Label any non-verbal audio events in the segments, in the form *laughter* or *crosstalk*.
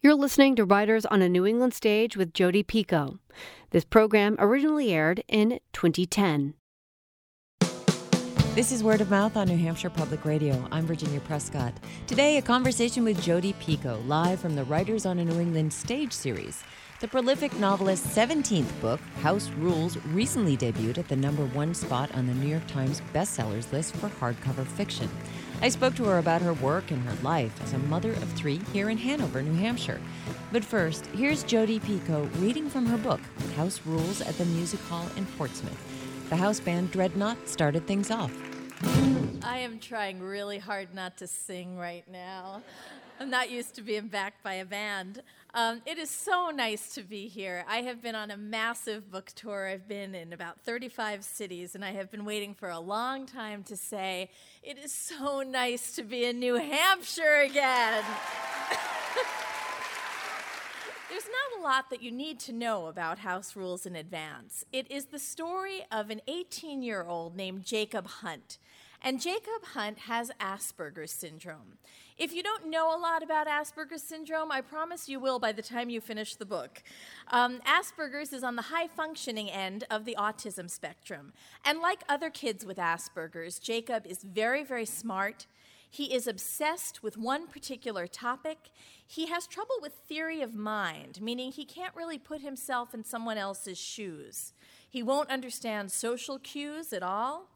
You're listening to Writers on a New England Stage with Jodi Picoult. This program originally aired in 2010. This is Word of Mouth on New Hampshire Public Radio. I'm Virginia Prescott. Today, a conversation with Jodi Picoult, live from the Writers on a New England Stage series. The prolific novelist's 17th book, House Rules, recently debuted at the number one spot on the New York Times bestsellers list for hardcover fiction. I spoke to her about her work and her life as a mother of three here in Hanover, New Hampshire. But first, here's Jodi Picoult reading from her book, House Rules at the Music Hall in Portsmouth. The house band Dreadnought started things off. I am trying really hard not to sing right now. I'm not used to being backed by a band. Um, it is so nice to be here. I have been on a massive book tour. I've been in about 35 cities, and I have been waiting for a long time to say, it is so nice to be in New Hampshire again. *laughs* There's not a lot that you need to know about house rules in advance. It is the story of an 18 year old named Jacob Hunt. And Jacob Hunt has Asperger's syndrome. If you don't know a lot about Asperger's syndrome, I promise you will by the time you finish the book. Um, Asperger's is on the high functioning end of the autism spectrum. And like other kids with Asperger's, Jacob is very, very smart. He is obsessed with one particular topic. He has trouble with theory of mind, meaning he can't really put himself in someone else's shoes. He won't understand social cues at all.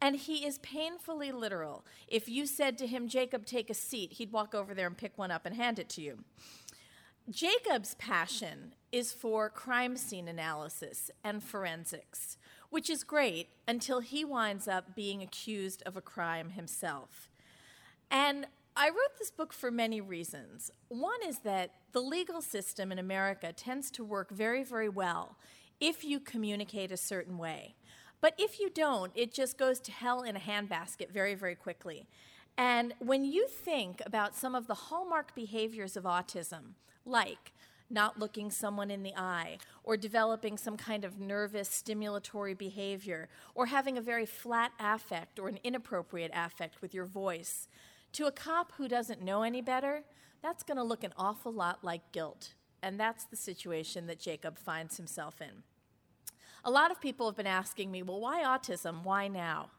And he is painfully literal. If you said to him, Jacob, take a seat, he'd walk over there and pick one up and hand it to you. Jacob's passion is for crime scene analysis and forensics, which is great until he winds up being accused of a crime himself. And I wrote this book for many reasons. One is that the legal system in America tends to work very, very well if you communicate a certain way. But if you don't, it just goes to hell in a handbasket very, very quickly. And when you think about some of the hallmark behaviors of autism, like not looking someone in the eye, or developing some kind of nervous stimulatory behavior, or having a very flat affect or an inappropriate affect with your voice, to a cop who doesn't know any better, that's going to look an awful lot like guilt. And that's the situation that Jacob finds himself in. A lot of people have been asking me, well, why autism? Why now?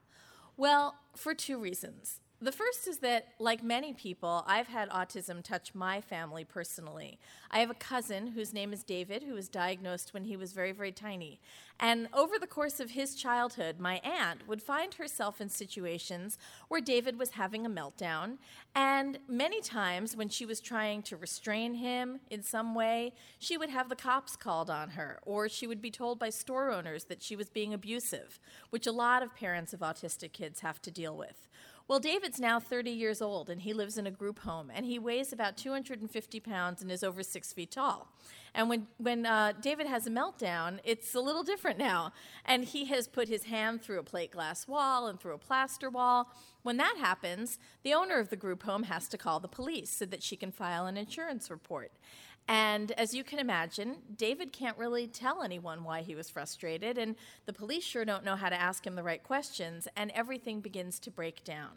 Well, for two reasons. The first is that, like many people, I've had autism touch my family personally. I have a cousin whose name is David, who was diagnosed when he was very, very tiny. And over the course of his childhood, my aunt would find herself in situations where David was having a meltdown. And many times, when she was trying to restrain him in some way, she would have the cops called on her, or she would be told by store owners that she was being abusive, which a lot of parents of autistic kids have to deal with. Well, David's now 30 years old and he lives in a group home and he weighs about 250 pounds and is over six feet tall. And when, when uh, David has a meltdown, it's a little different now. And he has put his hand through a plate glass wall and through a plaster wall. When that happens, the owner of the group home has to call the police so that she can file an insurance report. And as you can imagine, David can't really tell anyone why he was frustrated, and the police sure don't know how to ask him the right questions, and everything begins to break down.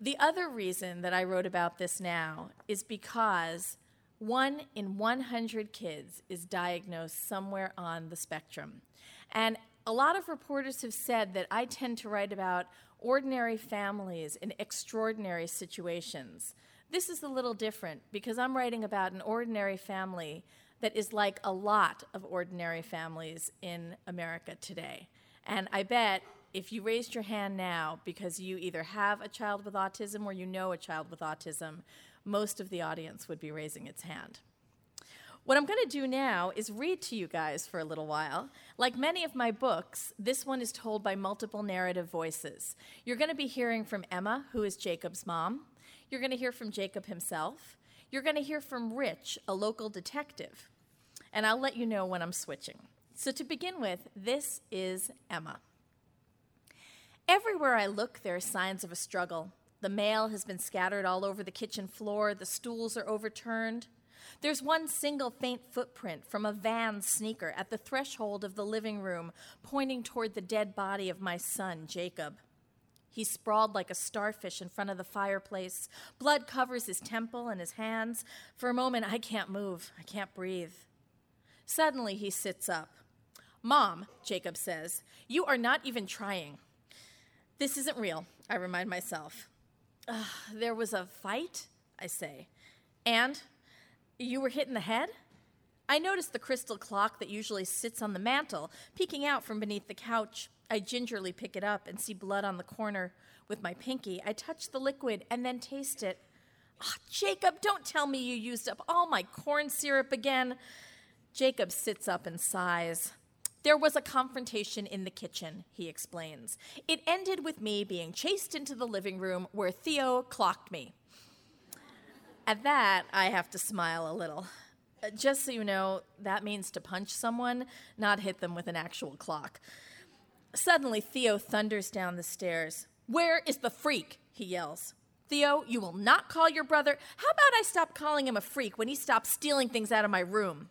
The other reason that I wrote about this now is because one in 100 kids is diagnosed somewhere on the spectrum. And a lot of reporters have said that I tend to write about ordinary families in extraordinary situations. This is a little different because I'm writing about an ordinary family that is like a lot of ordinary families in America today. And I bet if you raised your hand now because you either have a child with autism or you know a child with autism, most of the audience would be raising its hand. What I'm going to do now is read to you guys for a little while. Like many of my books, this one is told by multiple narrative voices. You're going to be hearing from Emma, who is Jacob's mom. You're going to hear from Jacob himself. You're going to hear from Rich, a local detective. And I'll let you know when I'm switching. So, to begin with, this is Emma. Everywhere I look, there are signs of a struggle. The mail has been scattered all over the kitchen floor, the stools are overturned. There's one single faint footprint from a van sneaker at the threshold of the living room, pointing toward the dead body of my son, Jacob. He's sprawled like a starfish in front of the fireplace. Blood covers his temple and his hands. For a moment, I can't move. I can't breathe. Suddenly, he sits up. Mom, Jacob says, you are not even trying. This isn't real, I remind myself. there was a fight, I say. And you were hit in the head? I notice the crystal clock that usually sits on the mantel peeking out from beneath the couch. I gingerly pick it up and see blood on the corner. With my pinky, I touch the liquid and then taste it. Oh, Jacob, don't tell me you used up all my corn syrup again. Jacob sits up and sighs. There was a confrontation in the kitchen, he explains. It ended with me being chased into the living room where Theo clocked me. At that, I have to smile a little. Just so you know, that means to punch someone, not hit them with an actual clock. Suddenly, Theo thunders down the stairs. Where is the freak? he yells. Theo, you will not call your brother. How about I stop calling him a freak when he stops stealing things out of my room?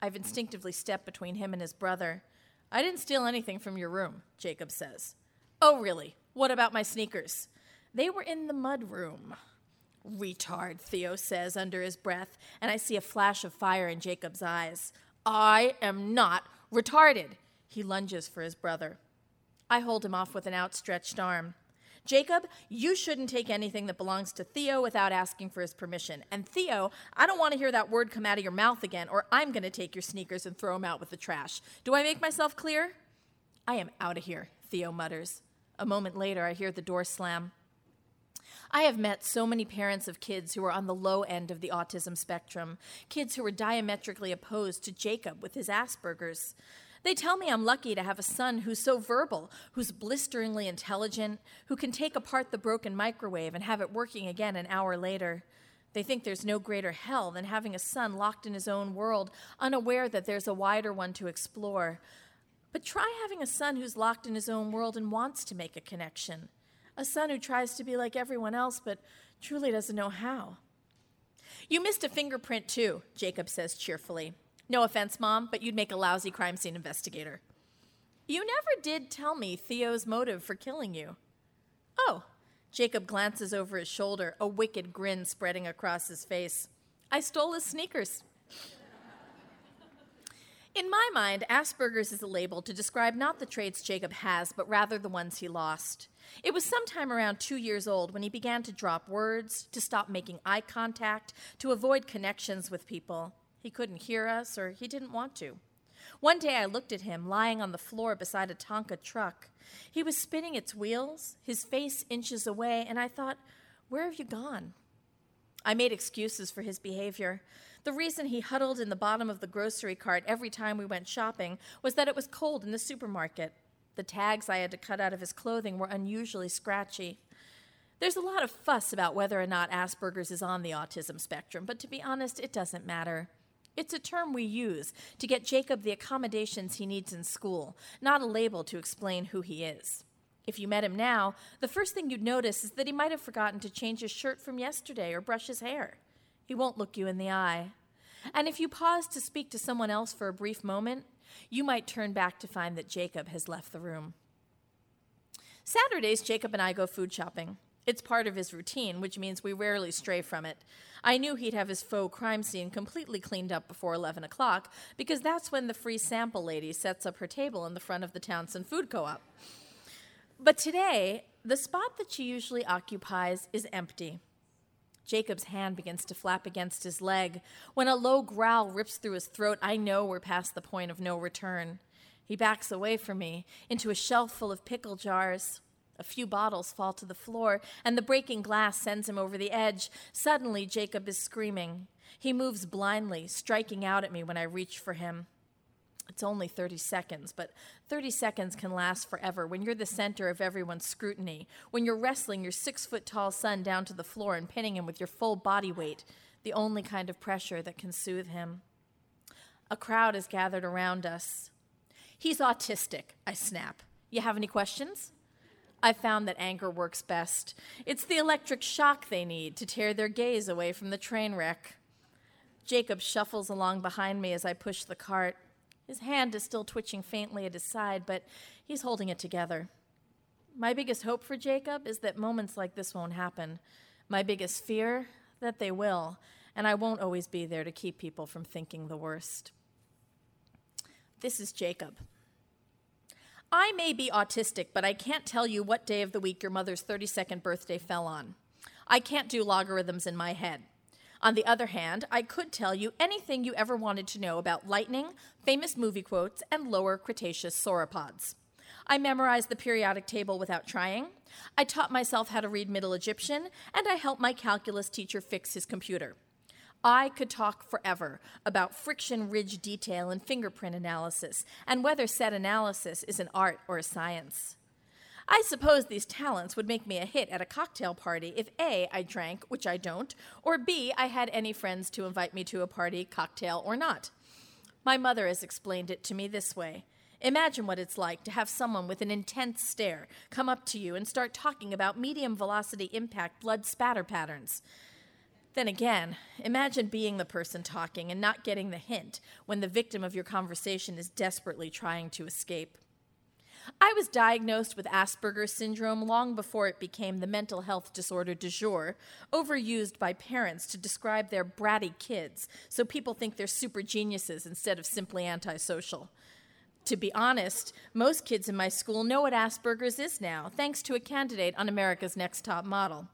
I've instinctively stepped between him and his brother. I didn't steal anything from your room, Jacob says. Oh, really? What about my sneakers? They were in the mud room. Retard, Theo says under his breath, and I see a flash of fire in Jacob's eyes. I am not retarded. He lunges for his brother. I hold him off with an outstretched arm. Jacob, you shouldn't take anything that belongs to Theo without asking for his permission. And Theo, I don't want to hear that word come out of your mouth again, or I'm going to take your sneakers and throw them out with the trash. Do I make myself clear? I am out of here, Theo mutters. A moment later, I hear the door slam. I have met so many parents of kids who are on the low end of the autism spectrum, kids who are diametrically opposed to Jacob with his Asperger's. They tell me I'm lucky to have a son who's so verbal, who's blisteringly intelligent, who can take apart the broken microwave and have it working again an hour later. They think there's no greater hell than having a son locked in his own world, unaware that there's a wider one to explore. But try having a son who's locked in his own world and wants to make a connection a son who tries to be like everyone else but truly doesn't know how. You missed a fingerprint too, Jacob says cheerfully. No offense, Mom, but you'd make a lousy crime scene investigator. You never did tell me Theo's motive for killing you. Oh, Jacob glances over his shoulder, a wicked grin spreading across his face. I stole his sneakers. In my mind, Asperger's is a label to describe not the traits Jacob has, but rather the ones he lost. It was sometime around two years old when he began to drop words, to stop making eye contact, to avoid connections with people. He couldn't hear us, or he didn't want to. One day I looked at him lying on the floor beside a Tonka truck. He was spinning its wheels, his face inches away, and I thought, Where have you gone? I made excuses for his behavior. The reason he huddled in the bottom of the grocery cart every time we went shopping was that it was cold in the supermarket. The tags I had to cut out of his clothing were unusually scratchy. There's a lot of fuss about whether or not Asperger's is on the autism spectrum, but to be honest, it doesn't matter. It's a term we use to get Jacob the accommodations he needs in school, not a label to explain who he is. If you met him now, the first thing you'd notice is that he might have forgotten to change his shirt from yesterday or brush his hair. He won't look you in the eye. And if you pause to speak to someone else for a brief moment, you might turn back to find that Jacob has left the room. Saturdays, Jacob and I go food shopping. It's part of his routine, which means we rarely stray from it. I knew he'd have his faux crime scene completely cleaned up before 11 o'clock because that's when the free sample lady sets up her table in the front of the Townsend Food Co op. But today, the spot that she usually occupies is empty. Jacob's hand begins to flap against his leg. When a low growl rips through his throat, I know we're past the point of no return. He backs away from me into a shelf full of pickle jars. A few bottles fall to the floor, and the breaking glass sends him over the edge. Suddenly, Jacob is screaming. He moves blindly, striking out at me when I reach for him. It's only 30 seconds, but 30 seconds can last forever when you're the center of everyone's scrutiny, when you're wrestling your six foot tall son down to the floor and pinning him with your full body weight, the only kind of pressure that can soothe him. A crowd is gathered around us. He's autistic, I snap. You have any questions? I found that anger works best. It's the electric shock they need to tear their gaze away from the train wreck. Jacob shuffles along behind me as I push the cart. His hand is still twitching faintly at his side, but he's holding it together. My biggest hope for Jacob is that moments like this won't happen. My biggest fear, that they will, and I won't always be there to keep people from thinking the worst. This is Jacob. I may be autistic, but I can't tell you what day of the week your mother's 32nd birthday fell on. I can't do logarithms in my head. On the other hand, I could tell you anything you ever wanted to know about lightning, famous movie quotes, and lower Cretaceous sauropods. I memorized the periodic table without trying. I taught myself how to read Middle Egyptian, and I helped my calculus teacher fix his computer. I could talk forever about friction ridge detail and fingerprint analysis, and whether said analysis is an art or a science. I suppose these talents would make me a hit at a cocktail party if A, I drank, which I don't, or B, I had any friends to invite me to a party, cocktail or not. My mother has explained it to me this way Imagine what it's like to have someone with an intense stare come up to you and start talking about medium velocity impact blood spatter patterns. Then again, imagine being the person talking and not getting the hint when the victim of your conversation is desperately trying to escape. I was diagnosed with Asperger's syndrome long before it became the mental health disorder du jour, overused by parents to describe their bratty kids so people think they're super geniuses instead of simply antisocial. To be honest, most kids in my school know what Asperger's is now, thanks to a candidate on America's Next Top Model.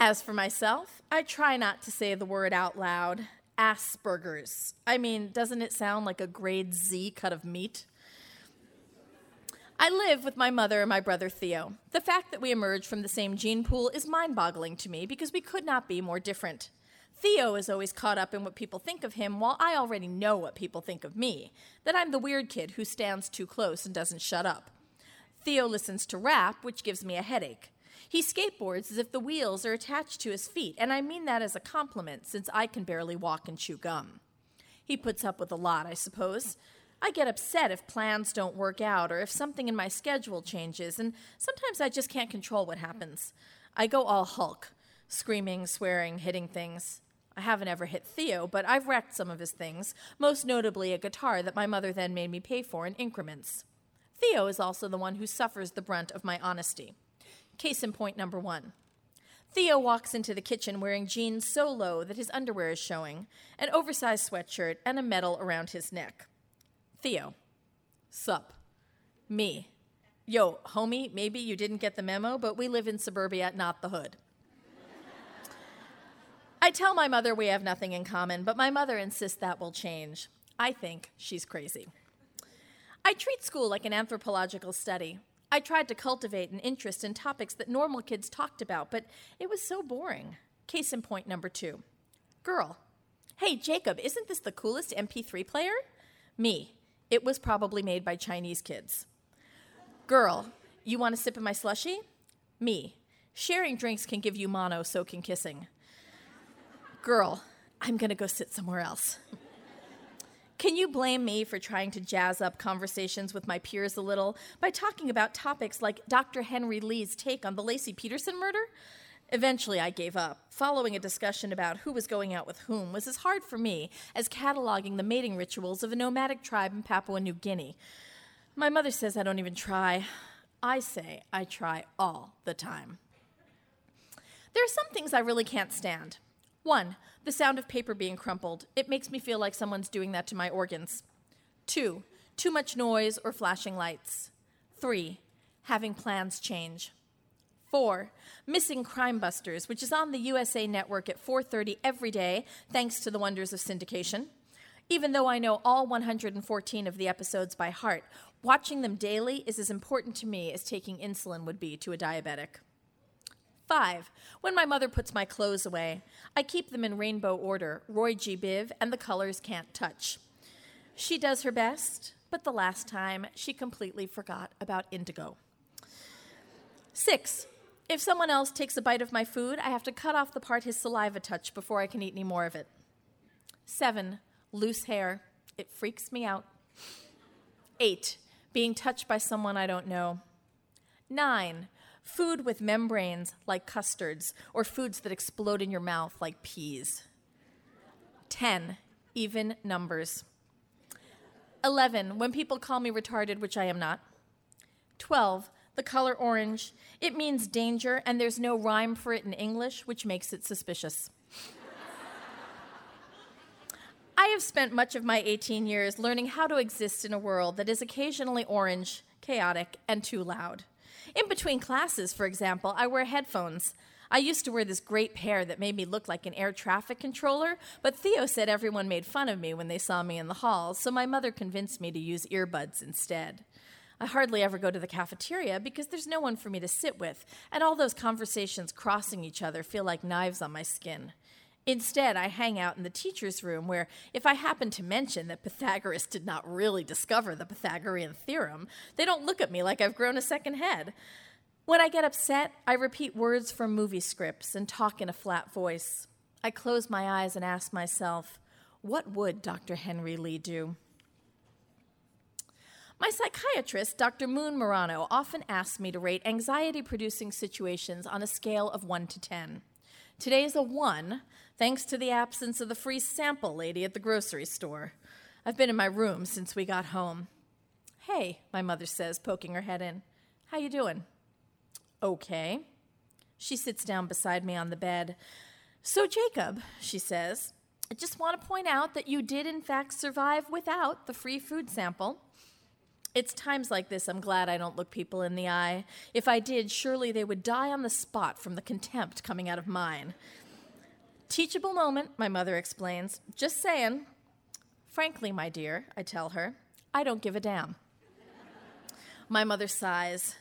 As for myself, I try not to say the word out loud. Asperger's. I mean, doesn't it sound like a grade Z cut of meat? I live with my mother and my brother Theo. The fact that we emerged from the same gene pool is mind boggling to me because we could not be more different. Theo is always caught up in what people think of him, while I already know what people think of me that I'm the weird kid who stands too close and doesn't shut up. Theo listens to rap, which gives me a headache. He skateboards as if the wheels are attached to his feet, and I mean that as a compliment since I can barely walk and chew gum. He puts up with a lot, I suppose. I get upset if plans don't work out or if something in my schedule changes, and sometimes I just can't control what happens. I go all Hulk, screaming, swearing, hitting things. I haven't ever hit Theo, but I've wrecked some of his things, most notably a guitar that my mother then made me pay for in increments. Theo is also the one who suffers the brunt of my honesty. Case in point number one. Theo walks into the kitchen wearing jeans so low that his underwear is showing, an oversized sweatshirt, and a medal around his neck. Theo. Sup. Me. Yo, homie, maybe you didn't get the memo, but we live in suburbia, not the hood. I tell my mother we have nothing in common, but my mother insists that will change. I think she's crazy. I treat school like an anthropological study. I tried to cultivate an interest in topics that normal kids talked about, but it was so boring. Case in point number two Girl. Hey, Jacob, isn't this the coolest MP3 player? Me. It was probably made by Chinese kids. Girl. You want a sip of my slushy? Me. Sharing drinks can give you mono, so can kissing. Girl. I'm gonna go sit somewhere else. Can you blame me for trying to jazz up conversations with my peers a little by talking about topics like Dr. Henry Lee's take on the Laci Peterson murder? Eventually, I gave up. Following a discussion about who was going out with whom was as hard for me as cataloging the mating rituals of a nomadic tribe in Papua New Guinea. My mother says I don't even try. I say I try all the time. There are some things I really can't stand. One, the sound of paper being crumpled. It makes me feel like someone's doing that to my organs. Two, too much noise or flashing lights. Three, having plans change. Four, missing Crime Busters, which is on the USA Network at 4:30 every day, thanks to the wonders of syndication. Even though I know all 114 of the episodes by heart, watching them daily is as important to me as taking insulin would be to a diabetic. Five, when my mother puts my clothes away, I keep them in rainbow order Roy G. Biv and the colors can't touch. She does her best, but the last time she completely forgot about indigo. Six, if someone else takes a bite of my food, I have to cut off the part his saliva touched before I can eat any more of it. Seven, loose hair. It freaks me out. Eight, being touched by someone I don't know. Nine, food with membranes like custards, or foods that explode in your mouth like peas. 10. Even numbers. 11. When people call me retarded, which I am not. 12. The color orange. It means danger, and there's no rhyme for it in English, which makes it suspicious. *laughs* I have spent much of my 18 years learning how to exist in a world that is occasionally orange, chaotic, and too loud. In between classes, for example, I wear headphones. I used to wear this great pair that made me look like an air traffic controller, but Theo said everyone made fun of me when they saw me in the halls, so my mother convinced me to use earbuds instead. I hardly ever go to the cafeteria because there's no one for me to sit with, and all those conversations crossing each other feel like knives on my skin. Instead, I hang out in the teacher's room where, if I happen to mention that Pythagoras did not really discover the Pythagorean theorem, they don't look at me like I've grown a second head. When I get upset, I repeat words from movie scripts and talk in a flat voice. I close my eyes and ask myself, what would Dr. Henry Lee do? My psychiatrist, Dr. Moon Murano, often asks me to rate anxiety producing situations on a scale of 1 to 10. Today is a 1, thanks to the absence of the free sample lady at the grocery store. I've been in my room since we got home. Hey, my mother says, poking her head in. How you doing? Okay. She sits down beside me on the bed. So, Jacob, she says, I just want to point out that you did, in fact, survive without the free food sample. It's times like this I'm glad I don't look people in the eye. If I did, surely they would die on the spot from the contempt coming out of mine. Teachable moment, my mother explains. Just saying. Frankly, my dear, I tell her, I don't give a damn. My mother sighs.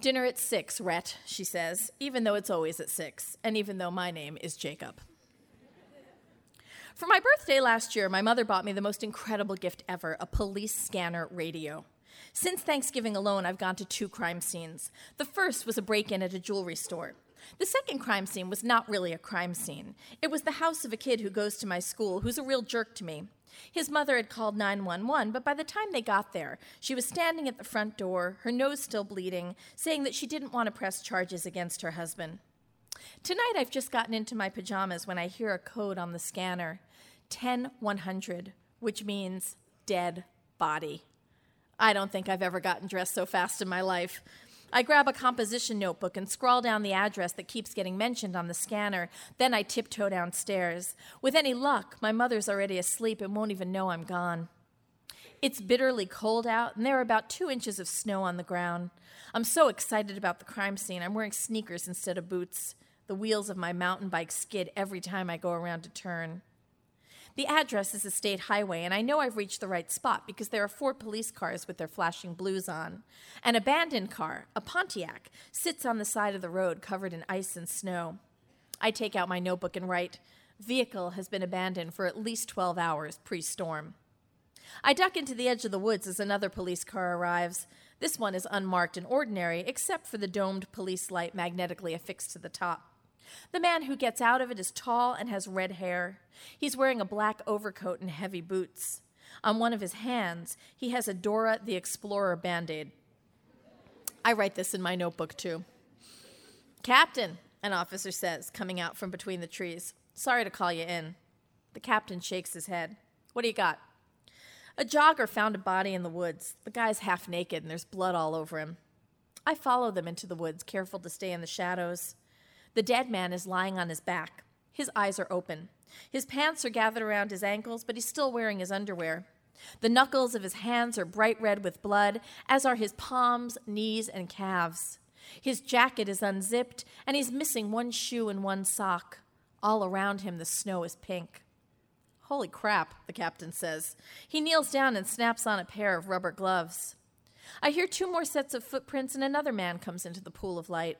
Dinner at six, Rhett, she says, even though it's always at six, and even though my name is Jacob. For my birthday last year, my mother bought me the most incredible gift ever a police scanner radio. Since Thanksgiving alone, I've gone to two crime scenes. The first was a break in at a jewelry store. The second crime scene was not really a crime scene. It was the house of a kid who goes to my school, who's a real jerk to me. His mother had called 911, but by the time they got there, she was standing at the front door, her nose still bleeding, saying that she didn't want to press charges against her husband. Tonight, I've just gotten into my pajamas when I hear a code on the scanner 10100, which means dead body. I don't think I've ever gotten dressed so fast in my life. I grab a composition notebook and scrawl down the address that keeps getting mentioned on the scanner. Then I tiptoe downstairs. With any luck, my mother's already asleep and won't even know I'm gone. It's bitterly cold out, and there are about two inches of snow on the ground. I'm so excited about the crime scene, I'm wearing sneakers instead of boots. The wheels of my mountain bike skid every time I go around a turn. The address is a state highway, and I know I've reached the right spot because there are four police cars with their flashing blues on. An abandoned car, a Pontiac, sits on the side of the road covered in ice and snow. I take out my notebook and write, Vehicle has been abandoned for at least 12 hours pre storm. I duck into the edge of the woods as another police car arrives. This one is unmarked and ordinary, except for the domed police light magnetically affixed to the top. The man who gets out of it is tall and has red hair. He's wearing a black overcoat and heavy boots. On one of his hands, he has a Dora the Explorer band aid. I write this in my notebook too. Captain, an officer says, coming out from between the trees. Sorry to call you in. The captain shakes his head. What do you got? A jogger found a body in the woods. The guy's half naked and there's blood all over him. I follow them into the woods, careful to stay in the shadows. The dead man is lying on his back. His eyes are open. His pants are gathered around his ankles, but he's still wearing his underwear. The knuckles of his hands are bright red with blood, as are his palms, knees, and calves. His jacket is unzipped, and he's missing one shoe and one sock. All around him, the snow is pink. Holy crap, the captain says. He kneels down and snaps on a pair of rubber gloves. I hear two more sets of footprints, and another man comes into the pool of light.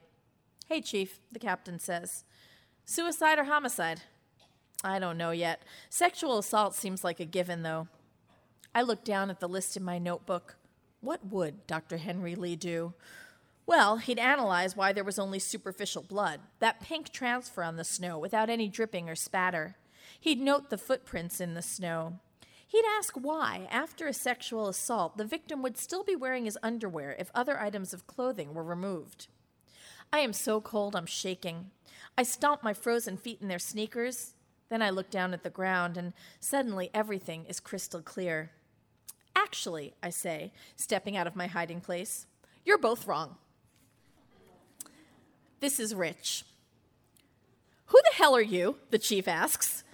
Hey, Chief, the captain says. Suicide or homicide? I don't know yet. Sexual assault seems like a given, though. I look down at the list in my notebook. What would Dr. Henry Lee do? Well, he'd analyze why there was only superficial blood, that pink transfer on the snow without any dripping or spatter. He'd note the footprints in the snow. He'd ask why, after a sexual assault, the victim would still be wearing his underwear if other items of clothing were removed. I am so cold, I'm shaking. I stomp my frozen feet in their sneakers. Then I look down at the ground, and suddenly everything is crystal clear. Actually, I say, stepping out of my hiding place, you're both wrong. This is Rich. Who the hell are you? the chief asks.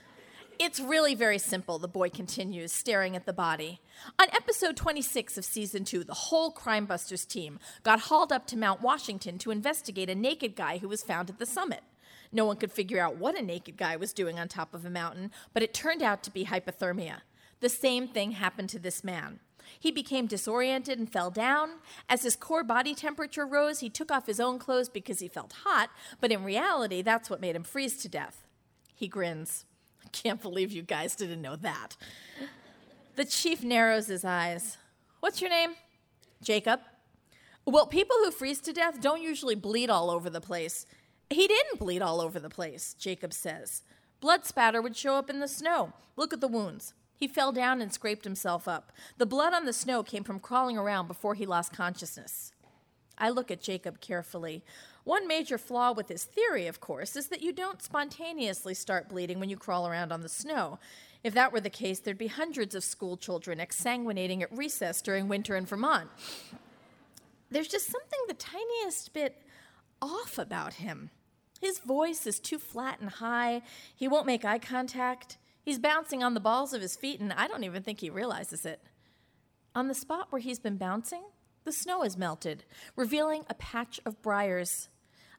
It's really very simple, the boy continues, staring at the body. On episode 26 of season 2, the whole Crime Busters team got hauled up to Mount Washington to investigate a naked guy who was found at the summit. No one could figure out what a naked guy was doing on top of a mountain, but it turned out to be hypothermia. The same thing happened to this man. He became disoriented and fell down. As his core body temperature rose, he took off his own clothes because he felt hot, but in reality, that's what made him freeze to death. He grins. Can't believe you guys didn't know that. The chief narrows his eyes. What's your name? Jacob. Well, people who freeze to death don't usually bleed all over the place. He didn't bleed all over the place, Jacob says. Blood spatter would show up in the snow. Look at the wounds. He fell down and scraped himself up. The blood on the snow came from crawling around before he lost consciousness. I look at Jacob carefully. One major flaw with his theory, of course, is that you don't spontaneously start bleeding when you crawl around on the snow. If that were the case, there'd be hundreds of school children exsanguinating at recess during winter in Vermont. There's just something the tiniest bit off about him. His voice is too flat and high. He won't make eye contact. He's bouncing on the balls of his feet, and I don't even think he realizes it. On the spot where he's been bouncing, the snow has melted, revealing a patch of briars.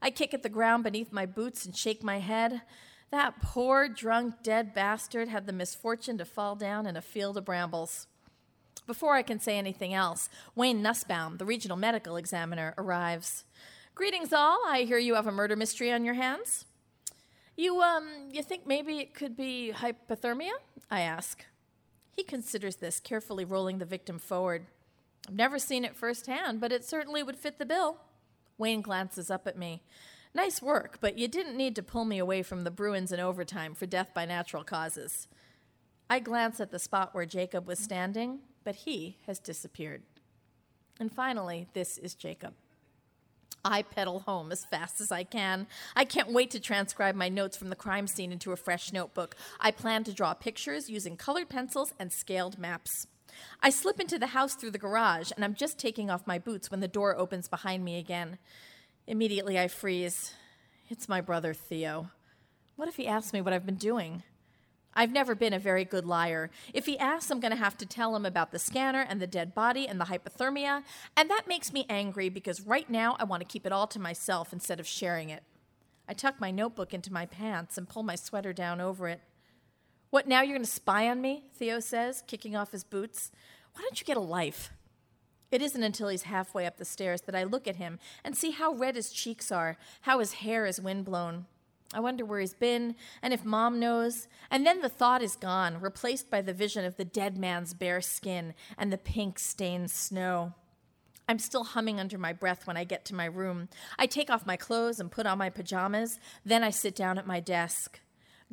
I kick at the ground beneath my boots and shake my head. That poor, drunk, dead bastard had the misfortune to fall down in a field of brambles. Before I can say anything else, Wayne Nussbaum, the regional medical examiner, arrives. Greetings, all. I hear you have a murder mystery on your hands. You, um, you think maybe it could be hypothermia? I ask. He considers this, carefully rolling the victim forward. I've never seen it firsthand, but it certainly would fit the bill. Wayne glances up at me. Nice work, but you didn't need to pull me away from the Bruins in overtime for death by natural causes. I glance at the spot where Jacob was standing, but he has disappeared. And finally, this is Jacob. I pedal home as fast as I can. I can't wait to transcribe my notes from the crime scene into a fresh notebook. I plan to draw pictures using colored pencils and scaled maps. I slip into the house through the garage, and I'm just taking off my boots when the door opens behind me again. Immediately, I freeze. It's my brother, Theo. What if he asks me what I've been doing? I've never been a very good liar. If he asks, I'm going to have to tell him about the scanner and the dead body and the hypothermia, and that makes me angry because right now I want to keep it all to myself instead of sharing it. I tuck my notebook into my pants and pull my sweater down over it. What, now you're going to spy on me? Theo says, kicking off his boots. Why don't you get a life? It isn't until he's halfway up the stairs that I look at him and see how red his cheeks are, how his hair is windblown. I wonder where he's been and if mom knows. And then the thought is gone, replaced by the vision of the dead man's bare skin and the pink stained snow. I'm still humming under my breath when I get to my room. I take off my clothes and put on my pajamas. Then I sit down at my desk.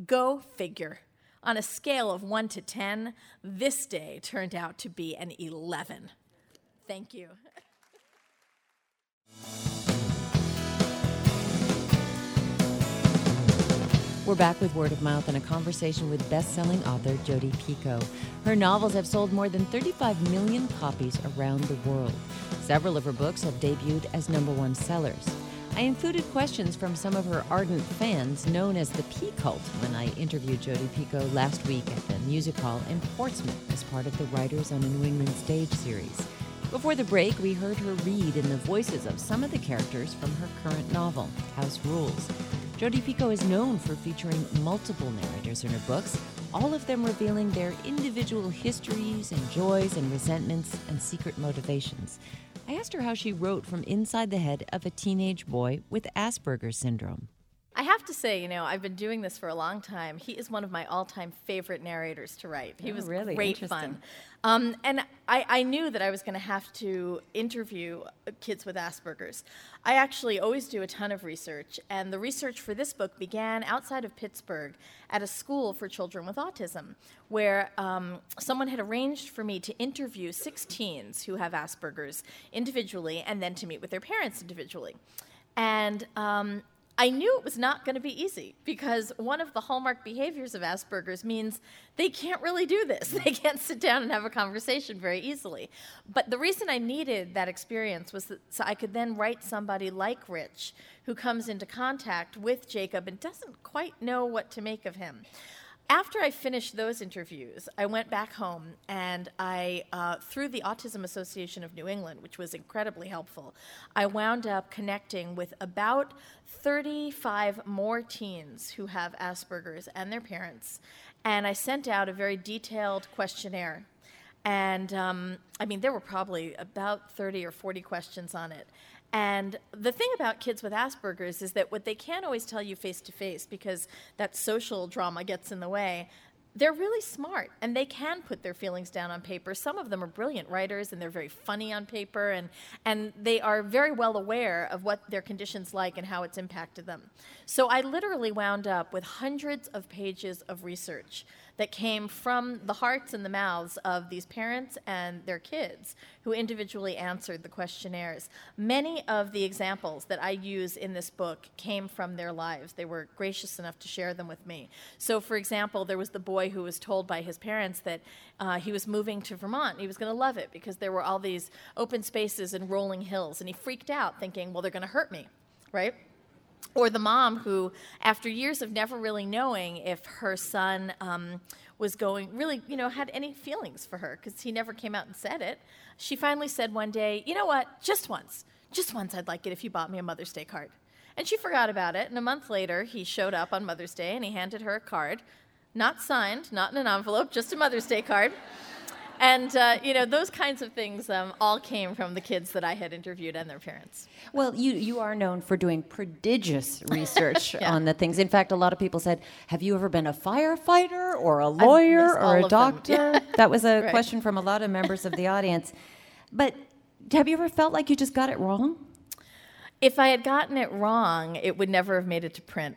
Go figure. On a scale of 1 to 10, this day turned out to be an 11. Thank you. We're back with Word of Mouth and a conversation with best-selling author Jodi Picoult. Her novels have sold more than 35 million copies around the world. Several of her books have debuted as number one sellers. I included questions from some of her ardent fans, known as the P Cult, when I interviewed Jodi Picoult last week at the Music Hall in Portsmouth as part of the Writers on a New England Stage series. Before the break, we heard her read in the voices of some of the characters from her current novel, House Rules. Jodi Picoult is known for featuring multiple narrators in her books, all of them revealing their individual histories and joys and resentments and secret motivations. I asked her how she wrote from inside the head of a teenage boy with Asperger's syndrome. I have to say, you know, I've been doing this for a long time. He is one of my all-time favorite narrators to write. He Oh, was really? great fun, um, and I, I knew that I was going to have to interview uh, kids with Asperger's. I actually always do a ton of research, and the research for this book began outside of Pittsburgh at a school for children with autism, where um, someone had arranged for me to interview six teens who have Asperger's individually, and then to meet with their parents individually. And um, I knew it was not going to be easy because one of the hallmark behaviors of Asperger's means they can't really do this. *laughs* They can't sit down and have a conversation very easily. But the reason I needed that experience was that, so I could then write somebody like Rich who comes into contact with Jacob and doesn't quite know what to make of him after I finished those interviews, I went back home and I, uh, through the Autism Association of New England, which was incredibly helpful, I wound up connecting with about 35 more teens who have Asperger's and their parents. And I sent out a very detailed questionnaire. And um, I mean, there were probably about 30 or 40 questions on it. And the thing about kids with Asperger's is that what they can't always tell you face to face because that social drama gets in the way, they're really smart and they can put their feelings down on paper. Some of them are brilliant writers and they're very funny on paper and, and they are very well aware of what their condition's like and how it's impacted them. So I literally wound up with hundreds of pages of research that came from the hearts and the mouths of these parents and their kids who individually answered the questionnaires. Many of the examples that I use in this book came from their lives. They were gracious enough to share them with me. So, for example, there was the boy who was told by his parents that uh, he was moving to Vermont. He was going to love it because there were all these open spaces and rolling hills, and he freaked out thinking, well, they're going to hurt me, right? Or the mom who, after years of never really knowing if her son um, was going, really, you know, had any feelings for her because he never came out and said it, she finally said one day, You know what? Just once, just once, I'd like it if you bought me a Mother's Day card. And she forgot about it. And a month later, he showed up on Mother's Day and he handed her a card, not signed, not in an envelope, just a Mother's Day card and uh, you know those kinds of things um, all came from the kids that I had interviewed and their parents. Well, you you are known for doing prodigious *laughs* research yeah. on the things. In fact, a lot of people said, "Have you ever been a firefighter or a lawyer or a doctor?" *laughs* that was a right. question from a lot of members of the audience. But have you ever felt like you just got it wrong? If I had gotten it wrong, it would never have made it to print.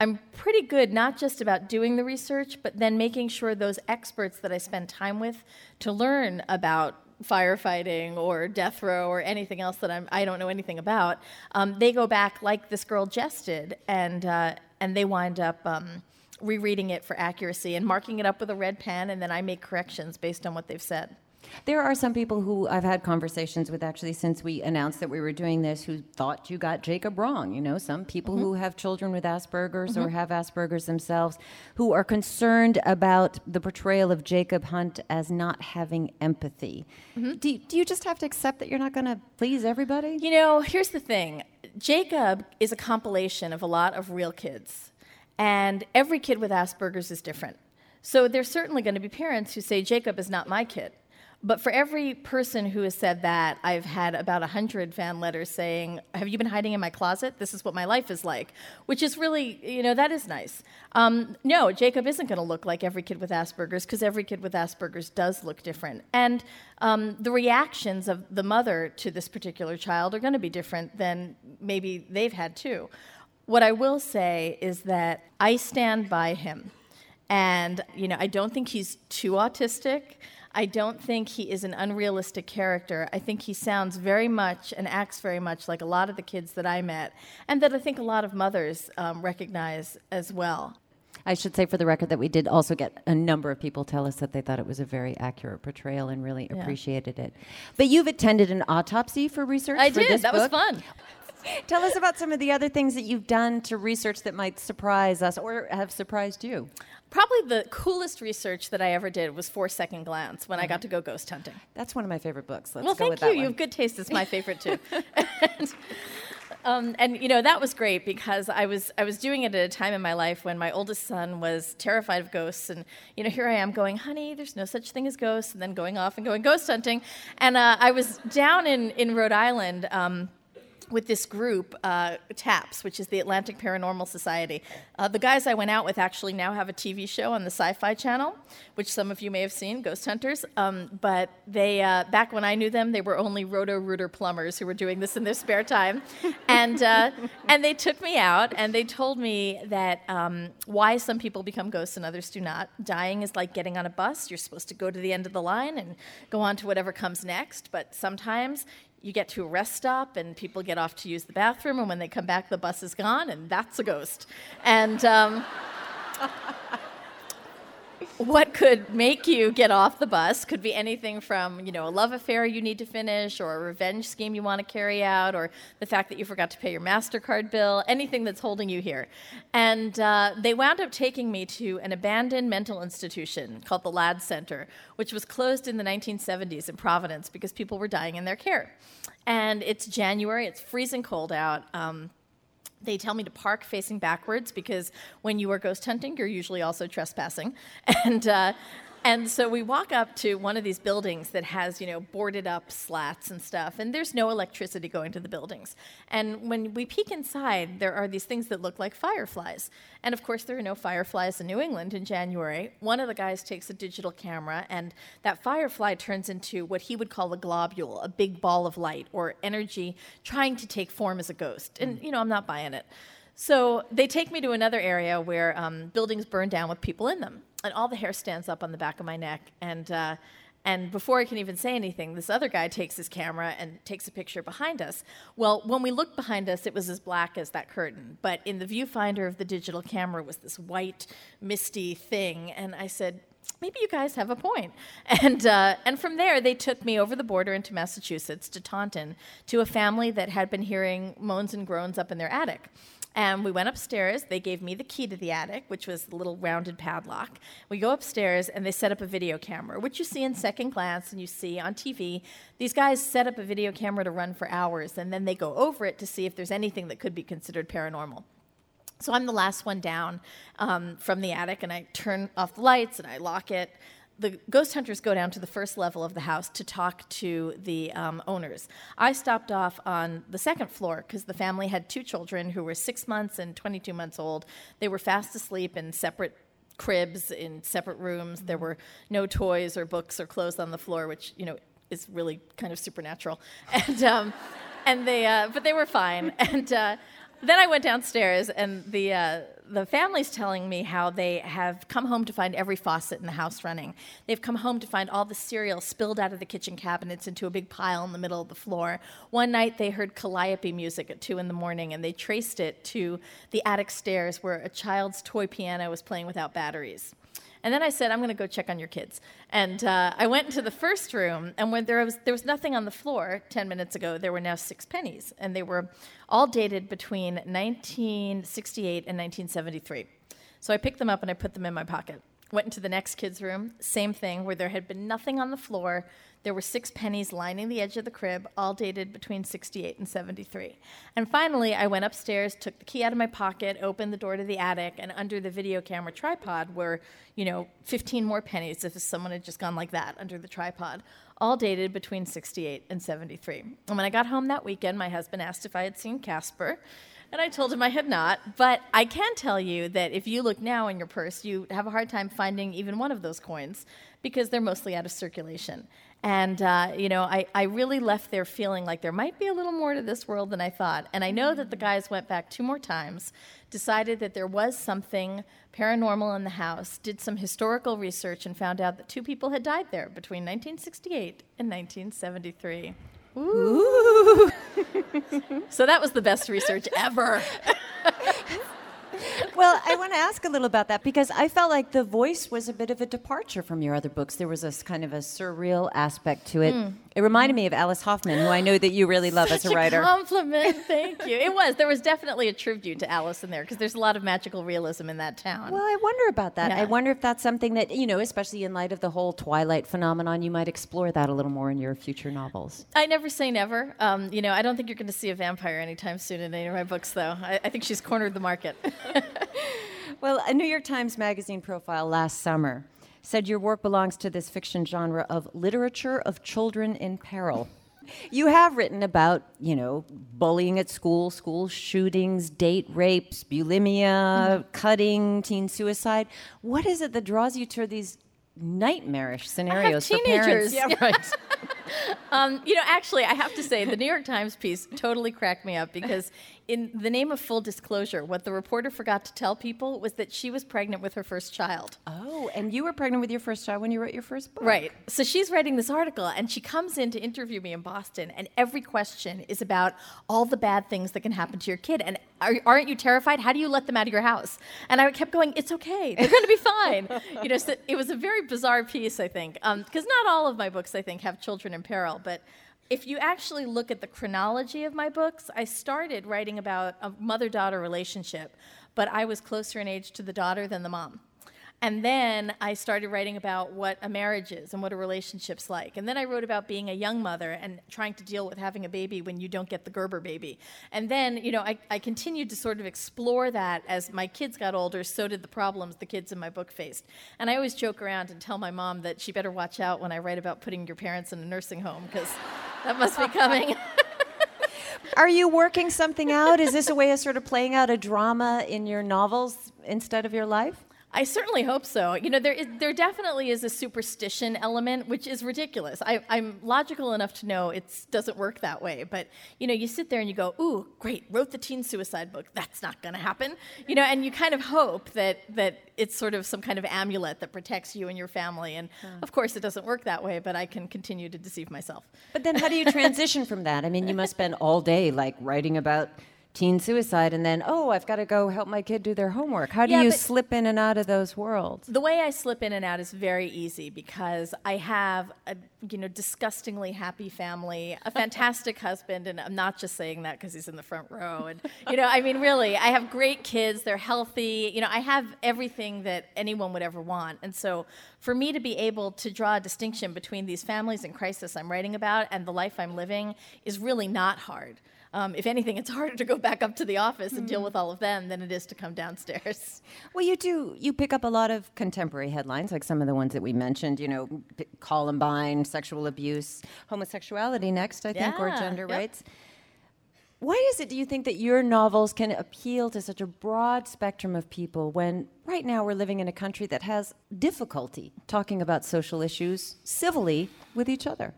I'm pretty good not just about doing the research, but then making sure those experts that I spend time with to learn about firefighting or death row or anything else that I'm, I don't know anything about, um, they go back like this girl Jess did, and, uh, and they wind up um, rereading it for accuracy and marking it up with a red pen, and then I make corrections based on what they've said. There are some people who I've had conversations with actually since we announced that we were doing this who thought you got Jacob wrong. You know, some people mm-hmm. who have children with Asperger's mm-hmm. or have Asperger's themselves who are concerned about the portrayal of Jacob Hunt as not having empathy. Mm-hmm. Do, do you just have to accept that you're not going to please everybody? You know, here's the thing Jacob is a compilation of a lot of real kids, and every kid with Asperger's is different. So there's certainly going to be parents who say, Jacob is not my kid. But for every person who has said that, I've had about 100 fan letters saying, Have you been hiding in my closet? This is what my life is like. Which is really, you know, that is nice. Um, no, Jacob isn't going to look like every kid with Asperger's because every kid with Asperger's does look different. And um, the reactions of the mother to this particular child are going to be different than maybe they've had too. What I will say is that I stand by him. And, you know, I don't think he's too autistic. I don't think he is an unrealistic character. I think he sounds very much and acts very much like a lot of the kids that I met, and that I think a lot of mothers um, recognize as well. I should say for the record that we did also get a number of people tell us that they thought it was a very accurate portrayal and really yeah. appreciated it. But you've attended an autopsy for research. I for did. that book. was fun. Tell us about some of the other things that you've done to research that might surprise us or have surprised you. Probably the coolest research that I ever did was for Second Glance when mm-hmm. I got to go ghost hunting. That's one of my favorite books. Let's well, go thank you. You have good taste. It's my favorite too. *laughs* and, um, and you know that was great because I was I was doing it at a time in my life when my oldest son was terrified of ghosts, and you know here I am going, honey, there's no such thing as ghosts, and then going off and going ghost hunting, and uh, I was down in in Rhode Island. Um, with this group, uh, TAPS, which is the Atlantic Paranormal Society. Uh, the guys I went out with actually now have a TV show on the Sci Fi Channel, which some of you may have seen, Ghost Hunters. Um, but they, uh, back when I knew them, they were only roto rooter plumbers who were doing this in their spare time. and, uh, *laughs* and they took me out and they told me that um, why some people become ghosts and others do not. Dying is like getting on a bus. You're supposed to go to the end of the line and go on to whatever comes next. But sometimes you get to a rest stop and people get off to use the bathroom, and when they come back, the bus is gone, and that's a ghost. And um, what could make you get off the bus could be anything from you know a love affair you need to finish or a revenge scheme you want to carry out or the fact that you forgot to pay your mastercard bill anything that's holding you here. And uh, they wound up taking me to an abandoned mental institution called the ladd center which was closed in the 1970s in providence because people were dying in their care. And it's january it's freezing cold out um, they tell me to park facing backwards because when you are ghost hunting, you're usually also trespassing. *laughs* And uh, and so we walk up to one of these buildings that has, you know, boarded up slats and stuff, and there's no electricity going to the buildings. And when we peek inside, there are these things that look like fireflies. And of course, there are no fireflies in New England in January. One of the guys takes a digital camera, and that firefly turns into what he would call a globule, a big ball of light or energy trying to take form as a ghost. And, you know, I'm not buying it. So they take me to another area where um, buildings burn down with people in them and all the hair stands up on the back of my neck. And uh, and before I can even say anything, this other guy takes his camera and takes a picture behind us. Well, when we looked behind us, it was as black as that curtain. But in the viewfinder of the digital camera was this white, misty thing. And I said, maybe you guys have a point. *laughs* And, uh, and from there, they took me over the border into Massachusetts to Taunton to a family that had been hearing moans and groans up in their attic. And we went upstairs. They gave me the key to the attic, which was the little rounded padlock. We go upstairs and they set up a video camera, which you see in second glance and you see on TV. These guys set up a video camera to run for hours and then they go over it to see if there's anything that could be considered paranormal. So I'm the last one down um, from the attic and I turn off the lights and I lock it the ghost hunters go down to the first level of the house to talk to the um, owners. I stopped off on the second floor because the family had two children who were six months and 22 months old. They were fast asleep in separate cribs in separate rooms. There were no toys or books or clothes on the floor, which you know is really kind of supernatural. *laughs* And um, and they uh, but they were fine. *laughs* And uh, then I went downstairs, and the uh, the family's telling me how they have come home to find every faucet in the house running. They've come home to find all the cereal spilled out of the kitchen cabinets into a big pile in the middle of the floor. One night they heard calliope music at two in the morning, and they traced it to the attic stairs where a child's toy piano was playing without batteries. And then I said, I'm going to go check on your kids. And uh, I went into the first room, and when there was, there was nothing on the floor 10 minutes ago, there were now six pennies. And they were all dated between 1968 and 1973. So I picked them up and I put them in my pocket. Went into the next kid's room, same thing, where there had been nothing on the floor. There were six pennies lining the edge of the crib, all dated between 68 and 73. And finally, I went upstairs, took the key out of my pocket, opened the door to the attic, and under the video camera tripod were, you know, 15 more pennies if someone had just gone like that under the tripod, all dated between 68 and 73. And when I got home that weekend, my husband asked if I had seen Casper. And I told him I had not. But I can tell you that if you look now in your purse, you have a hard time finding even one of those coins because they're mostly out of circulation. And, uh, you know, I, I really left there feeling like there might be a little more to this world than I thought. And I know that the guys went back two more times, decided that there was something paranormal in the house, did some historical research, and found out that two people had died there between 1968 and 1973. Ooh. *laughs* so that was the best research ever. *laughs* well, I want to ask a little about that because I felt like the voice was a bit of a departure from your other books. There was a kind of a surreal aspect to it. Mm. It reminded me of Alice Hoffman, who I know that you really love as a writer. A compliment, thank you. It was. There was definitely a tribute to Alice in there because there's a lot of magical realism in that town. Well, I wonder about that. Yeah. I wonder if that's something that you know, especially in light of the whole Twilight phenomenon, you might explore that a little more in your future novels. I never say never. Um, you know, I don't think you're going to see a vampire anytime soon in any of my books, though. I, I think she's cornered the market. *laughs* well, a New York Times Magazine profile last summer said your work belongs to this fiction genre of literature of children in peril. *laughs* You have written about, you know, bullying at school, school shootings, date rapes, bulimia, mm-hmm. cutting, teen suicide. What is it that draws you to these nightmarish scenarios for parents? Yeah, *laughs* right. *laughs* um, you know, actually, I have to say, the New York Times piece totally cracked me up because, in the name of full disclosure, what the reporter forgot to tell people was that she was pregnant with her first child. Oh, and you were pregnant with your first child when you wrote your first book. Right. So she's writing this article, and she comes in to interview me in Boston, and every question is about all the bad things that can happen to your kid. And are, aren't you terrified? How do you let them out of your house? And I kept going, it's okay. They're going to be *laughs* fine. you know, so it was a very bizarre piece, I think, because um, not all of my books, I think, have children in peril, but if you actually look at the chronology of my books, I started writing about a mother daughter relationship, but I was closer in age to the daughter than the mom. And then I started writing about what a marriage is and what a relationship's like. And then I wrote about being a young mother and trying to deal with having a baby when you don't get the Gerber baby. And then, you know, I, I continued to sort of explore that as my kids got older, so did the problems the kids in my book faced. And I always joke around and tell my mom that she better watch out when I write about putting your parents in a nursing home, because that must be coming. *laughs* Are you working something out? Is this a way of sort of playing out a drama in your novels instead of your life? I certainly hope so. You know, there is, there definitely is a superstition element, which is ridiculous. I, am logical enough to know it doesn't work that way. But you know, you sit there and you go, "Ooh, great! Wrote the teen suicide book. That's not going to happen." You know, and you kind of hope that that it's sort of some kind of amulet that protects you and your family. And of course, it doesn't work that way. But I can continue to deceive myself. But then, how do you transition from that? I mean, you must spend all day like writing about teen suicide and then oh i've got to go help my kid do their homework. How do yeah, you slip in and out of those worlds? The way i slip in and out is very easy because i have a you know disgustingly happy family a *laughs* fantastic husband and i'm not just saying that because he's in the front row and you know i mean really i have great kids they're healthy you know i have everything that anyone would ever want. And so for me to be able to draw a distinction between these families in crisis i'm writing about and the life i'm living is really not hard um, if anything, it's harder to go back up to the office and mm-hmm. deal with all of them than it is to come downstairs. *laughs* Well, you do. You pick up a lot of contemporary headlines, like some of the ones that we mentioned. You know, Columbine, sexual abuse, homosexuality. Next, I think, yeah, or gender yep. rights. Why is it, do you think, that your novels can appeal to such a broad spectrum of people when right now we're living in a country that has difficulty talking about social issues civilly with each other?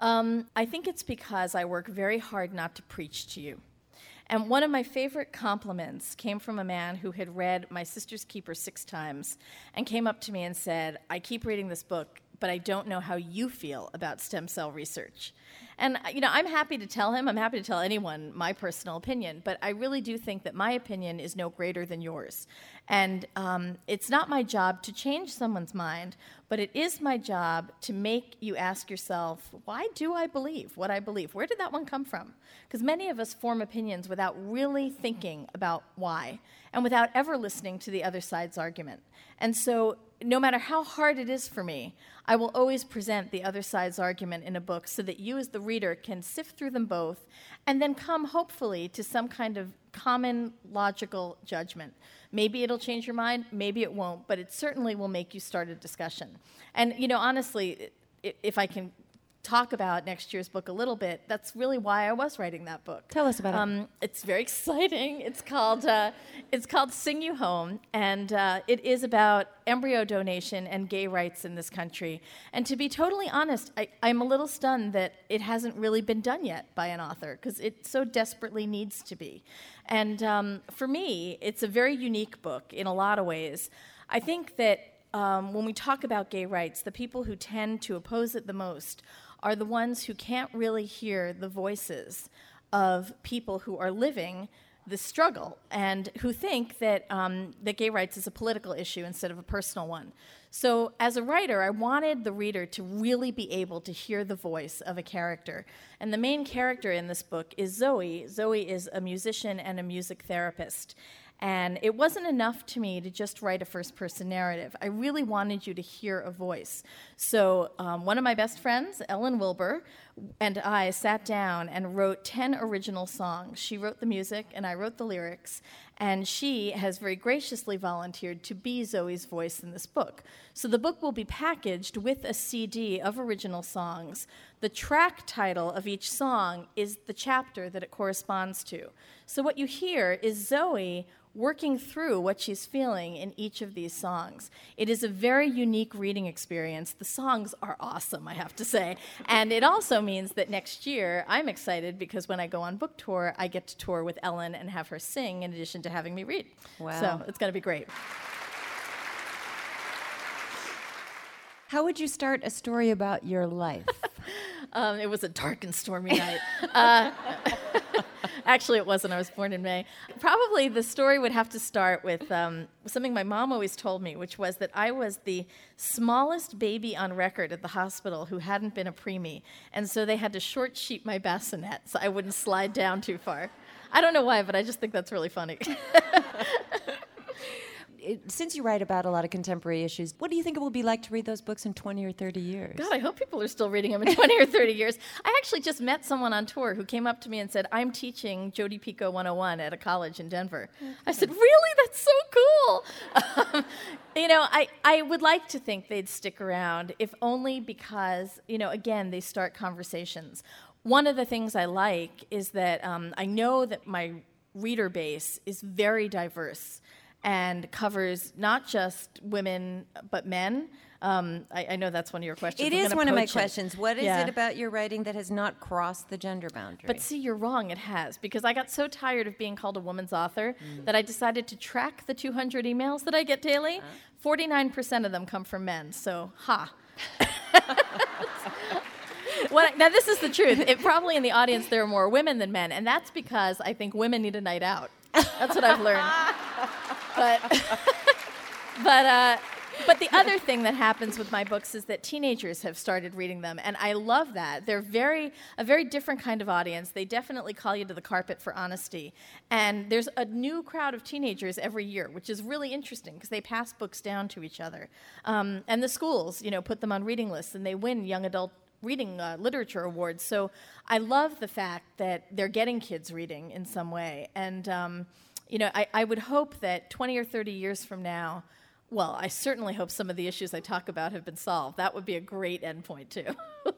Um, I think it's because I work very hard not to preach to you. And one of my favorite compliments came from a man who had read My Sister's Keeper six times and came up to me and said, I keep reading this book, but I don't know how you feel about stem cell research. And you know, I'm happy to tell him, I'm happy to tell anyone my personal opinion, but I really do think that my opinion is no greater than yours. And um, it's not my job to change someone's mind, but it is my job to make you ask yourself, why do I believe what I believe? Where did that one come from? Because many of us form opinions without really thinking about why and without ever listening to the other side's argument. And so no matter how hard it is for me, I will always present the other side's argument in a book so that you, as the reader, can sift through them both and then come, hopefully, to some kind of common logical judgment. Maybe it'll change your mind, maybe it won't, but it certainly will make you start a discussion. And, you know, honestly, if I can talk about next year's book a little bit. That's really why I was writing that book. Tell us about um, it. It's very *laughs* exciting. It's called uh, it's called Sing You Home, and uh, it is about embryo donation and gay rights in this country. And to be totally honest, I, I'm a little stunned that it hasn't really been done yet by an author because it so desperately needs to be. And um, for me, it's a very unique book in a lot of ways. I think that um, when we talk about gay rights, the people who tend to oppose it the most are the ones who can't really hear the voices of people who are living the struggle and who think that, um, that gay rights is a political issue instead of a personal one. So, as a writer, I wanted the reader to really be able to hear the voice of a character. And the main character in this book is Zoe. Zoe is a musician and a music therapist. And it wasn't enough to me to just write a first person narrative. I really wanted you to hear a voice. So, um, one of my best friends, Ellen Wilber, and I sat down and wrote 10 original songs. She wrote the music, and I wrote the lyrics. And she has very graciously volunteered to be Zoe's voice in this book. So the book will be packaged with a CD of original songs. The track title of each song is the chapter that it corresponds to. So what you hear is Zoe working through what she's feeling in each of these songs. It is a very unique reading experience. The songs are awesome, I have to say. And it also means that next year I'm excited because when I go on book tour, I get to tour with Ellen and have her sing in addition to having me read. Wow. So it's going to be great. How would you start a story about your life? *laughs* um, it was a dark and stormy night. *laughs* Uh, *laughs* Actually, it wasn't. I was born in May. Probably the story would have to start with um, something my mom always told me, which was that I was the smallest baby on record at the hospital who hadn't been a preemie. And so they had to short sheet my bassinet so I wouldn't slide down too far. I don't know why, but I just think that's really funny. *laughs* since you write about a lot of contemporary issues, what do you think it will be like to read those books in 20 or 30 years? God, I hope people are still reading them in 20 or 30 years. I actually just met someone on tour who came up to me and said, I'm teaching Jodi Picoult 101 at a college in Denver. Okay. I said, Really? That's so cool. Um, you know, I, I would like to think they'd stick around, if only because, you know, again, they start conversations. One of the things I like is that um, I know that my reader base is very diverse and covers not just women but men. Um, I, I, know that's one of your questions. It I'm is one of my it. questions. What is yeah. it about your writing that has not crossed the gender boundary? But see, you're wrong. It has because I got so tired of being called a woman's author mm. that I decided to track the 200 emails that I get daily. Uh. 49% of them come from men. So, ha. *laughs* now this is the truth. It, probably in the audience there are more women than men, and that's because I think women need a night out. That's what I've learned. *laughs* but *laughs* but uh, but the other thing that happens with my books is that teenagers have started reading them, and I love that. They're very a very different kind of audience. They definitely call you to the carpet for honesty, and there's a new crowd of teenagers every year, which is really interesting because they pass books down to each other, um, and the schools, you know, put them on reading lists, and they win young adult reading uh, literature awards. So I love the fact that they're getting kids reading in some way, and. Um, you know, I, I would hope that 20 or 30 years from now, well, I certainly hope some of the issues I talk about have been solved. That would be a great endpoint, too. *laughs*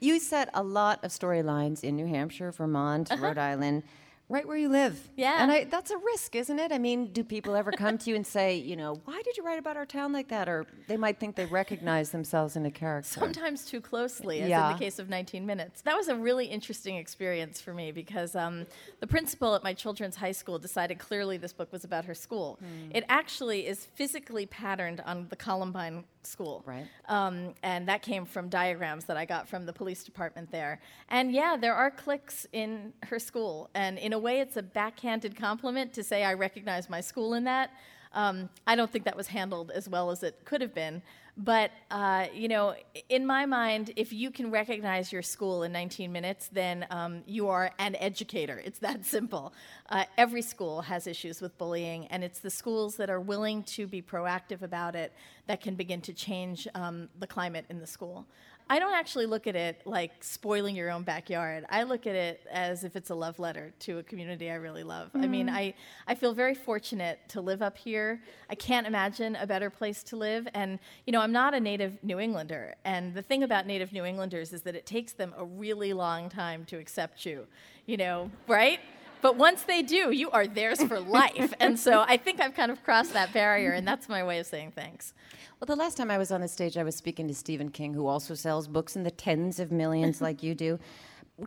you set a lot of storylines in New Hampshire, Vermont, uh-huh. Rhode Island right where you live. Yeah. And I, that's a risk, isn't it? I mean, do people ever come to you and say, you know, why did you write about our town like that? Or they might think they recognize themselves in a character. Sometimes too closely, as yeah. in the case of 19 Minutes. That was a really interesting experience for me because um, the principal at my children's high school decided clearly this book was about her school. Hmm. It actually is physically patterned on the Columbine school. Right. Um, and that came from diagrams that I got from the police department there. And yeah, there are cliques in her school. And in a way, it's a backhanded compliment to say I recognize my school in that. Um, I don't think that was handled as well as it could have been. But, uh, you know, in my mind, if you can recognize your school in 19 minutes, then um, you are an educator. It's that *laughs* simple. Uh, every school has issues with bullying, and it's the schools that are willing to be proactive about it that can begin to change um, the climate in the school. I don't actually look at it like spoiling your own backyard. I look at it as if it's a love letter to a community I really love. Mm-hmm. I mean, mm-hmm. I, I feel very fortunate to live up here. I can't imagine a better place to live. And, you know, I'm not a native New Englander. And the thing about native New Englanders is that it takes them a really long time to accept you, you know, right? But once they do, you are theirs for life. and so I think I've kind of crossed that barrier, and that's my way of saying thanks. Well, the last time I was on the stage, I was speaking to Stephen King, who also sells books in the tens of millions like you do.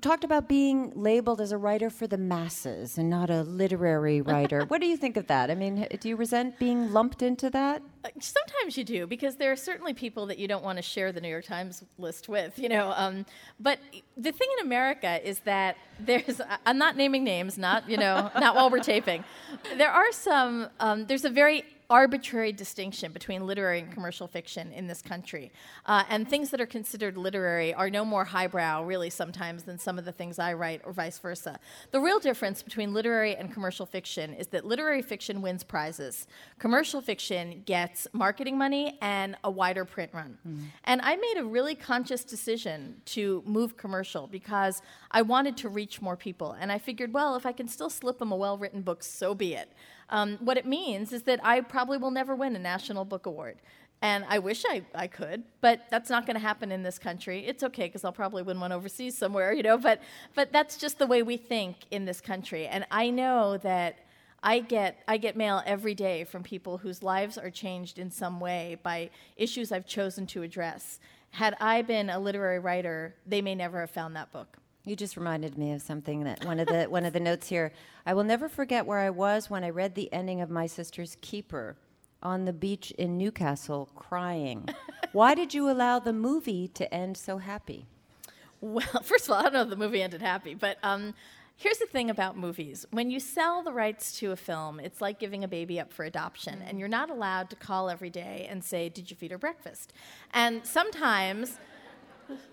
Talked about being labeled as a writer for the masses and not a literary *laughs* writer. what do you think of that? I mean, do you resent being lumped into that? Uh, sometimes you do, because there are certainly people that you don't want to share the New York Times list with, you know. Um, but the thing in America is that there's, I'm not naming names, not, you know, not while we're taping. There are some, um, there's a very arbitrary distinction between literary and commercial fiction in this country. Uh, and things that are considered literary are no more highbrow, really, sometimes, than some of the things I write, or vice versa. The real difference between literary and commercial fiction is that literary fiction wins prizes, commercial fiction gets marketing money and a wider print run. Mm-hmm. And I made a really conscious decision to move commercial because I wanted to reach more people. And I figured, well, if I can still slip them a well written book, so be it. Um, what it means is that I probably will never win a National Book Award. And I wish I, I could, but that's not going to happen in this country. It's okay because I'll probably win one overseas somewhere, you know, but, but that's just the way we think in this country. And I know that I get, I get mail every day from people whose lives are changed in some way by issues I've chosen to address. Had I been a literary writer, they may never have found that book. You just reminded me of something that one of the *laughs* one of the notes here. I will never forget where I was when I read the ending of My Sister's Keeper on the beach in New Castle crying. *laughs* Why did you allow the movie to end so happy? Well, *laughs* first of all, I don't know if the movie ended happy, but um, here's the thing about movies. When you sell the rights to a film, it's like giving a baby up for adoption, and you're not allowed to call every day and say, Did you feed her breakfast? And sometimes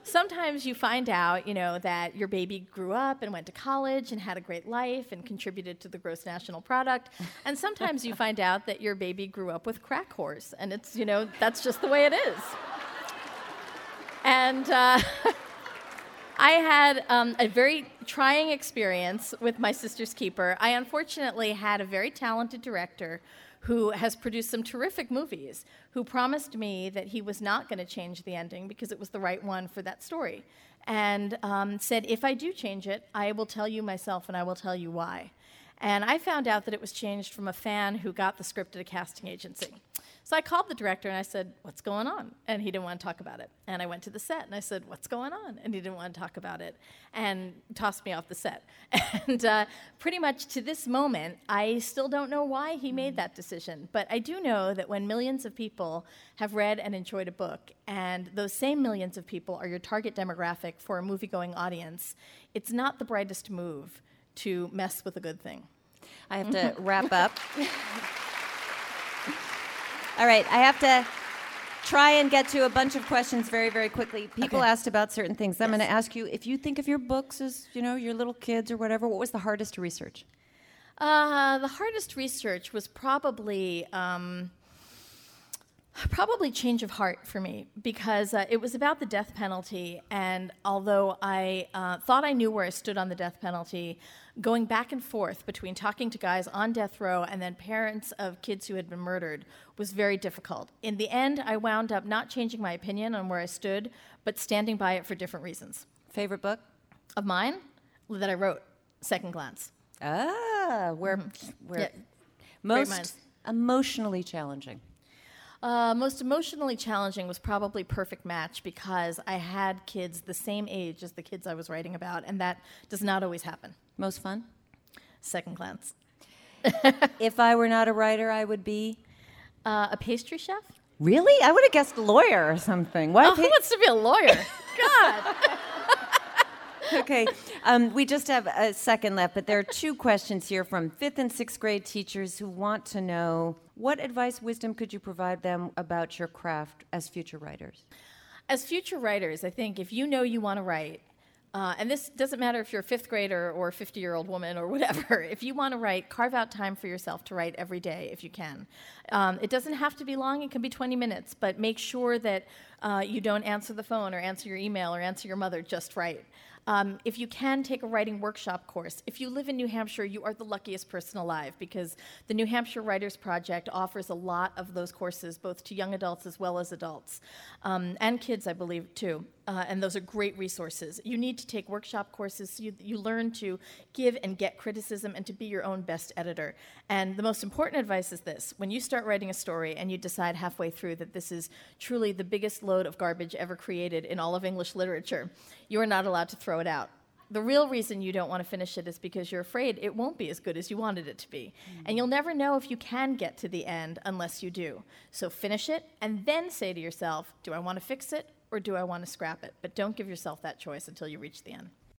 sometimes you find out, you know, that your baby grew up and went to college and had a great life and contributed to the gross national product. And sometimes you find out that your baby grew up with crack whores, and it's, you know, that's just the way it is. And uh, *laughs* I had um, a very trying experience with my sister's keeper. I unfortunately had a very talented director who has produced some terrific movies, who promised me that he was not going to change the ending because it was the right one for that story. And um, said, if I do change it, I will tell you myself and I will tell you why. And I found out that it was changed from a fan who got the script at a casting agency. So I called the director and I said, What's going on? And he didn't want to talk about it. And I went to the set and I said, What's going on? And he didn't want to talk about it and tossed me off the set. *laughs* And uh, pretty much to this moment, I still don't know why he made that decision. But I do know that when millions of people have read and enjoyed a book, and those same millions of people are your target demographic for a movie going audience, it's not the brightest move to mess with a good thing. I have to *laughs* wrap up. All right, I have to try and get to a bunch of questions very, very quickly. People okay. asked about certain things. I'm going to ask you if you think of your books as, you know, your little kids or whatever. What was the hardest to research? Uh, the hardest research was probably. Um, probably change of heart for me because uh, it was about the death penalty and although i uh, thought i knew where i stood on the death penalty going back and forth between talking to guys on death row and then parents of kids who had been murdered was very difficult. In the end, I wound up not changing my opinion on where I stood, but standing by it for different reasons. Favorite book? Of mine? That I wrote, Second Glance. Ah, where, mm-hmm. where yeah. most emotionally challenging. Uh, most emotionally challenging was probably Perfect Match because I had kids the same age as the kids I was writing about, and that does not always happen. Most fun? Second glance. *laughs* if I were not a writer, I would be uh, a pastry chef. Really? I would have guessed lawyer or something. Why oh, who wants to be a lawyer? *laughs* God. *laughs* okay. Um, we just have a second left, but there are two questions here from fifth and sixth grade teachers who want to know what advice, wisdom could you provide them about your craft as future writers? As future writers, I think if you know you want to write, uh, and this doesn't matter if you're a fifth grader or a 50 year old woman or *laughs* whatever. If you want to write, carve out time for yourself to write every day if you can. Um, it doesn't have to be long, it can be 20 minutes, but make sure that uh, you don't answer the phone or answer your email or answer your mother, just write. Um, if you can take a writing workshop course, if you live in New Hampshire, you are the luckiest person alive because the New Hampshire Writers Project offers a lot of those courses, both to young adults as well as adults, um, and kids, I believe, too. Uh, and those are great resources. You need to take workshop courses so you, you learn to give and get criticism and to be your own best editor. And the most important advice is this when you start writing a story and you decide halfway through that this is truly the biggest load of garbage ever created in all of English literature, you are not allowed to throw it out the real reason you don't want to finish it is because you're afraid it won't be as good as you wanted it to be. Mm-hmm. And you'll never know if you can get to the end unless you do. So finish it and then say to yourself, do I want to fix it or do I want to scrap it? But don't give yourself that choice until you reach the end.